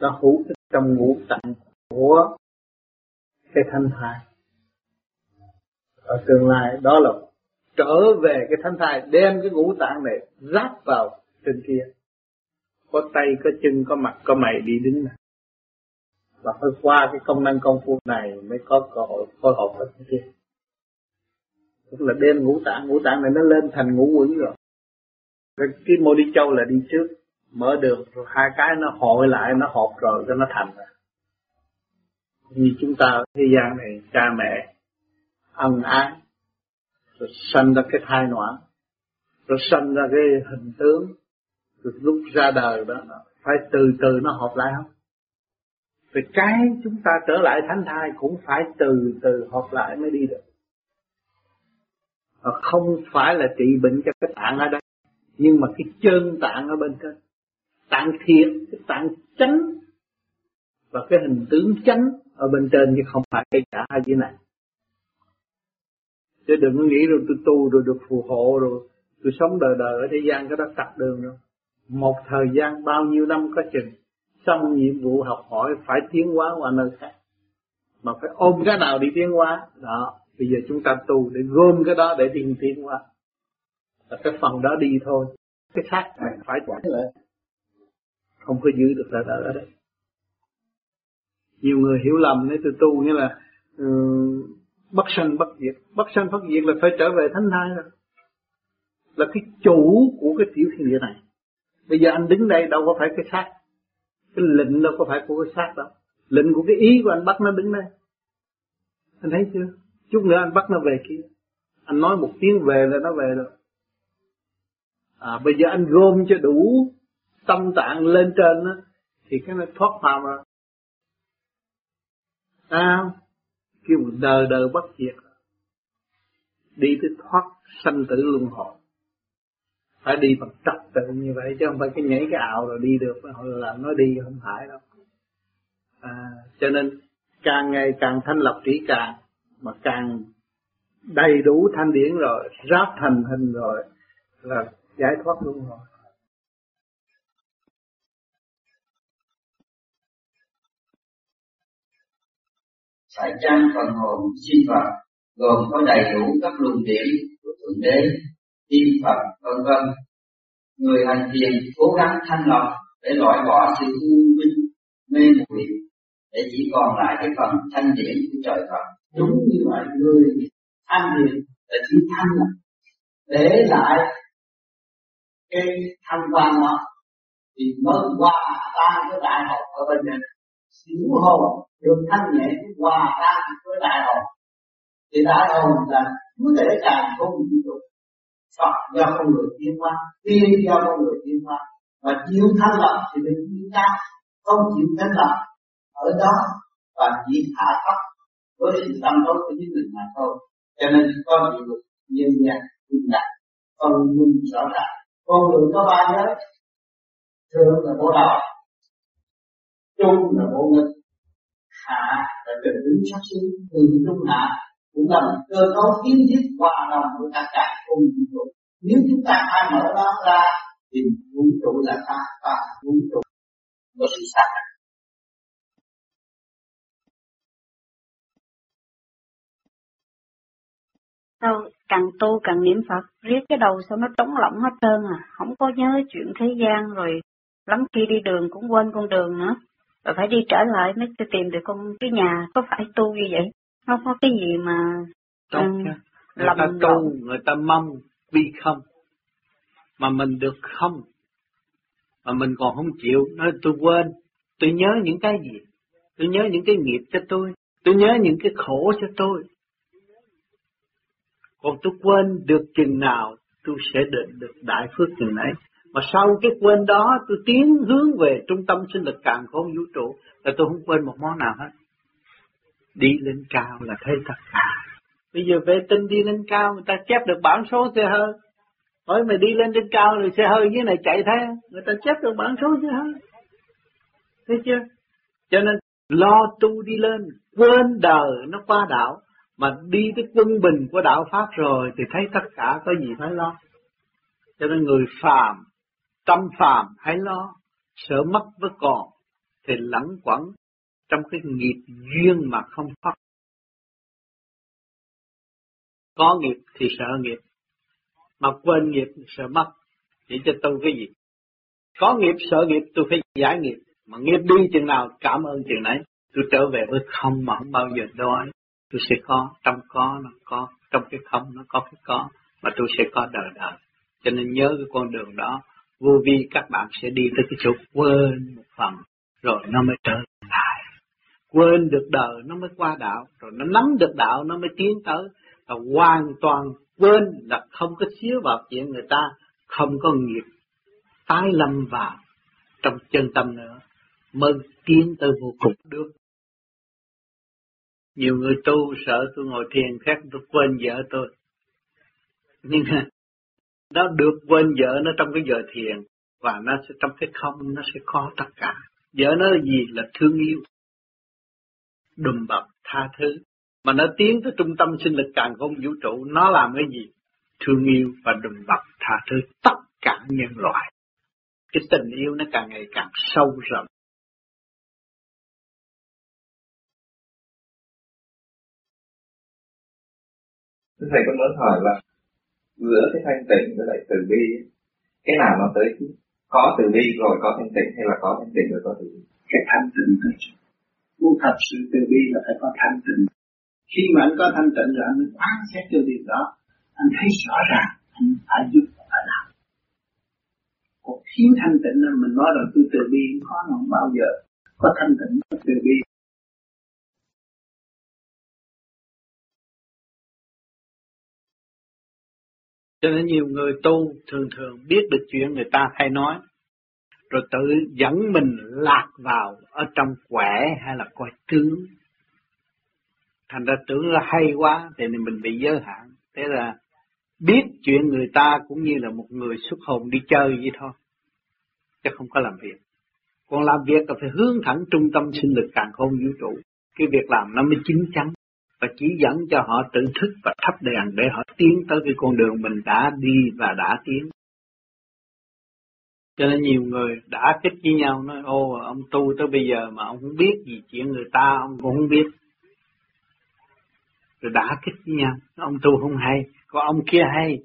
Speaker 5: Nó hút trong ngũ tạng của cái thanh thai. Ở tương lai, đó là trở về cái thanh thai, đem cái ngũ tạng này ráp vào trên kia. Có tay, có chân, có mặt, có mày đi đứng này và phải qua cái công năng công phu này mới có cơ hội phối hợp với cái kia. Tức là đem ngũ tạng ngũ tạng này nó lên thành ngũ quỷ rồi. Cái, cái mô đi châu là đi trước mở đường rồi hai cái nó hội lại nó họp rồi cho nó thành rồi như chúng ta thế gian này cha mẹ ân ái rồi sanh ra cái thai noãn rồi sanh ra cái hình tướng rồi lúc ra đời đó phải từ từ nó hợp lại không? Về cái chúng ta trở lại thánh thai cũng phải từ từ hợp lại mới đi được. Và không phải là trị bệnh cho cái tạng ở đây, nhưng mà cái chân tạng ở bên trên. Tạng thiệt cái tạng chánh, và cái hình tướng chánh ở bên trên chứ không phải cái cả hai dưới này. Chứ đừng có nghĩ rồi tôi tu rồi được phù hộ rồi tôi sống đời đời ở thế gian, cái đó cặp đường rồi. Một thời gian bao nhiêu năm có chừng xong nhiệm vụ học hỏi phải tiến hóa qua nơi khác. Mà phải ôm cái nào đi tiến hóa. Đó bây giờ chúng ta tu để gom cái đó để đi tiến hóa. Là cái phần đó đi thôi. Cái khác này phải quản lại không có giữ được là ở đây nhiều người hiểu lầm nếu tôi tu nghĩa là uh, bất sanh bất diệt. Bất sanh bất diệt là phải trở về thánh thai rồi. Là cái chủ của cái tiểu thiên địa này. Bây giờ anh đứng đây đâu có phải cái xác cái lệnh đâu có phải của cái xác đâu. Lệnh của cái ý của anh bắt nó đứng đây. Anh thấy chưa? Chút nữa anh bắt nó về kia. Anh nói một tiếng về là nó về rồi. À, bây giờ anh gom cho đủ tâm tạng lên trên đó, thì cái nó thoát phàm rồi. À, kêu đời đời bất diệt. Đi tới thoát sanh tử luân hồi phải đi bằng trật tự như vậy chứ không phải cái nhảy cái ảo rồi đi được. Là nó đi không phải đâu. À, cho nên càng ngày càng thanh lập trí càng mà càng đầy đủ thanh điển rồi ráp thành hình rồi là giải thoát luôn rồi.
Speaker 9: Phải chăng phần hồn sinh vật gồm có đầy đủ các luồng điển của thượng đế? Tiên Phật, vân vân. Người hành thiền cố gắng thanh lọc để loại bỏ sự u minh, mê muội, để chỉ còn lại cái phần thanh điển của trời Phật. Đúng như vậy, người thanh điển là chỉ thanh lọc, để lại cái thanh quan đó, thì mới hòa tan với đại học ở bên trên xỉu hồn được thanh nhẹ hòa tan với đại hồn thì đại hồn là cứ để càng không vũ trụ Phật do con người tiến hóa tiên do con người tiến hóa và chịu thanh lập thì mình tiến cao không chịu thanh lập. Ở đó, và chỉ hạ thấp với sự tâm tốt của chính mình mà thôi. Cho nên con chịu được nhân gian bình đẳng con minh rõ ràng con người có ba giới, thượng là bộ đạo, trung là bộ nghịch. Hạ là trần đứng sát sinh từ trung hạ cũng là một cơ cấu kiến thiết hòa đồng của tất cả cùng vũ trụ. Nếu chúng ta khai mở nó ra thì vũ trụ là ta và vũ trụ. Có sự xác
Speaker 10: Sao càng tu càng niệm Phật, riết cái đầu sao nó trống lỏng hết trơn à, không có nhớ chuyện thế gian rồi, lắm khi đi đường cũng quên con đường nữa, rồi phải đi trở lại mới tìm được con cái nhà, có phải tu như vậy? Không có cái gì mà
Speaker 5: Tốt um, người ta tu, người ta mong bi không, mà mình được không, mà mình còn không chịu, nói tôi quên, tôi nhớ những cái gì, tôi nhớ những cái nghiệp cho tôi, tôi nhớ những cái khổ cho tôi, còn tôi quên được chừng nào tôi sẽ định được đại phước chừng nấy. Mà sau cái quên đó tôi tiến hướng về trung tâm sinh lực càng không vũ trụ là tôi không quên một món nào hết. Đi lên cao là thấy tất cả. Bây giờ vệ tinh đi lên cao người ta chép được bản số xe hơi. Hỏi mày đi lên trên cao rồi xe hơi dưới này chạy thế, Người ta chép được bản số xe hơi. Thấy chưa? Cho nên lo tu đi lên, quên đời nó qua đạo mà đi tới quân bình của đạo Pháp rồi thì thấy tất cả có gì phải lo. Cho nên người phàm, tâm phàm hãy lo, sợ mất với còn, thì lẫn quẩn trong cái nghiệp duyên mà không thoát. Có nghiệp thì sợ nghiệp, mà quên nghiệp thì sợ mất, chỉ cho tôi cái gì? Có nghiệp sợ nghiệp tôi phải giải nghiệp, mà nghiệp đi chừng nào cảm ơn chừng nấy, tôi trở về với không mà không bao giờ đói tôi sẽ có trong có nó có trong cái không nó có cái có mà tôi sẽ có đời đời. Cho nên nhớ cái con đường đó vô vi các bạn sẽ đi tới cái chỗ quên một phần rồi nó mới trở quên được đời nó mới qua đạo, rồi nó nắm được đạo nó mới tiến tới là hoàn toàn quên là không có xíu vào chuyện người ta không có nghiệp, tái lâm vào trong chân tâm nữa, mới tiến tới vô cùng được. Nhiều người tu sợ tôi ngồi thiền khác, tôi quên vợ tôi. Nhưng nó được quên vợ nó trong cái giờ thiền, và nó sẽ, trong cái không, nó sẽ có tất cả. Vợ nó là gì? Là thương yêu đùm bọc tha thứ. Mà nó tiến tới trung tâm sinh lực càng không vũ trụ nó làm cái gì? Thương yêu và đùm bọc tha thứ tất cả nhân loại. Cái tình yêu nó càng ngày càng sâu rộng.
Speaker 11: Thầy có muốn hỏi là giữa cái thanh tịnh với lại từ bi cái nào nó tới? Chứ có từ bi rồi có thanh tịnh hay là có thanh tịnh rồi có từ bi?
Speaker 12: Cái thanh tịnh tới muốn thật sự từ bi là phải có thanh tịnh. Khi mà anh có thanh tịnh rồi anh mới quán xét cho việc đó. Anh thấy rõ ràng anh phải giúp phải làm. Còn thiếu thanh tịnh là mình nói rồi tôi từ bi khó không bao giờ có thanh tịnh có từ bi.
Speaker 5: Cho nên nhiều người tu thường thường biết được chuyện người ta hay nói, rồi tự dẫn mình lạc vào ở trong quẻ hay là coi tướng. Thành ra tưởng là hay quá thì mình bị giới hạn. Thế là biết chuyện người ta cũng như là một người xuất hồn đi chơi vậy thôi, chứ không có làm việc. Còn làm việc là phải hướng thẳng trung tâm sinh lực càng không vũ trụ. Cái việc làm nó mới chính chắn và chỉ dẫn cho họ tự thức và thắp đèn để họ tiến tới cái con đường mình đã đi và đã tiến. Cho nên nhiều người đã kích với nhau nói ô ông tu tới bây giờ mà ông không biết gì chuyện người ta ông cũng không biết. Rồi đã kích với nhau, ông tu không hay, còn ông kia hay.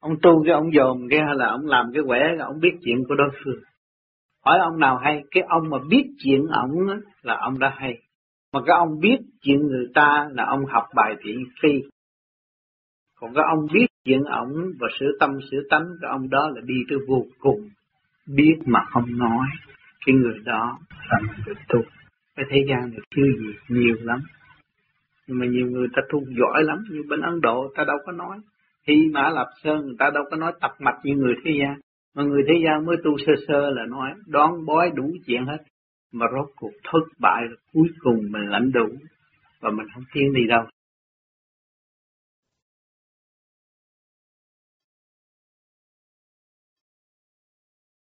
Speaker 5: Ông tu cái ông dồn cái hay là ông làm cái quẻ ông biết chuyện của đối phương. Hỏi ông nào hay, cái ông mà biết chuyện ông là ông đã hay. Mà cái ông biết chuyện người ta là ông học bài thiện phi. Còn cái ông biết chuyện ông và sửa tâm sửa tánh cái ông đó là đi tới vô cùng. Biết mà không nói. Cái người đó là người tu. Cái thế gian này chưa gì nhiều lắm. Nhưng mà nhiều người ta tu giỏi lắm. Như bên Ấn Độ, ta đâu có nói. Hy Mã Lập Sơn người ta đâu có nói tập mạch như người thế gian. Mà người thế gian mới tu sơ sơ là nói đón bói đủ chuyện hết mà rốt cuộc thất bại là cuối cùng mình lãnh đủ và mình không tiến đi đâu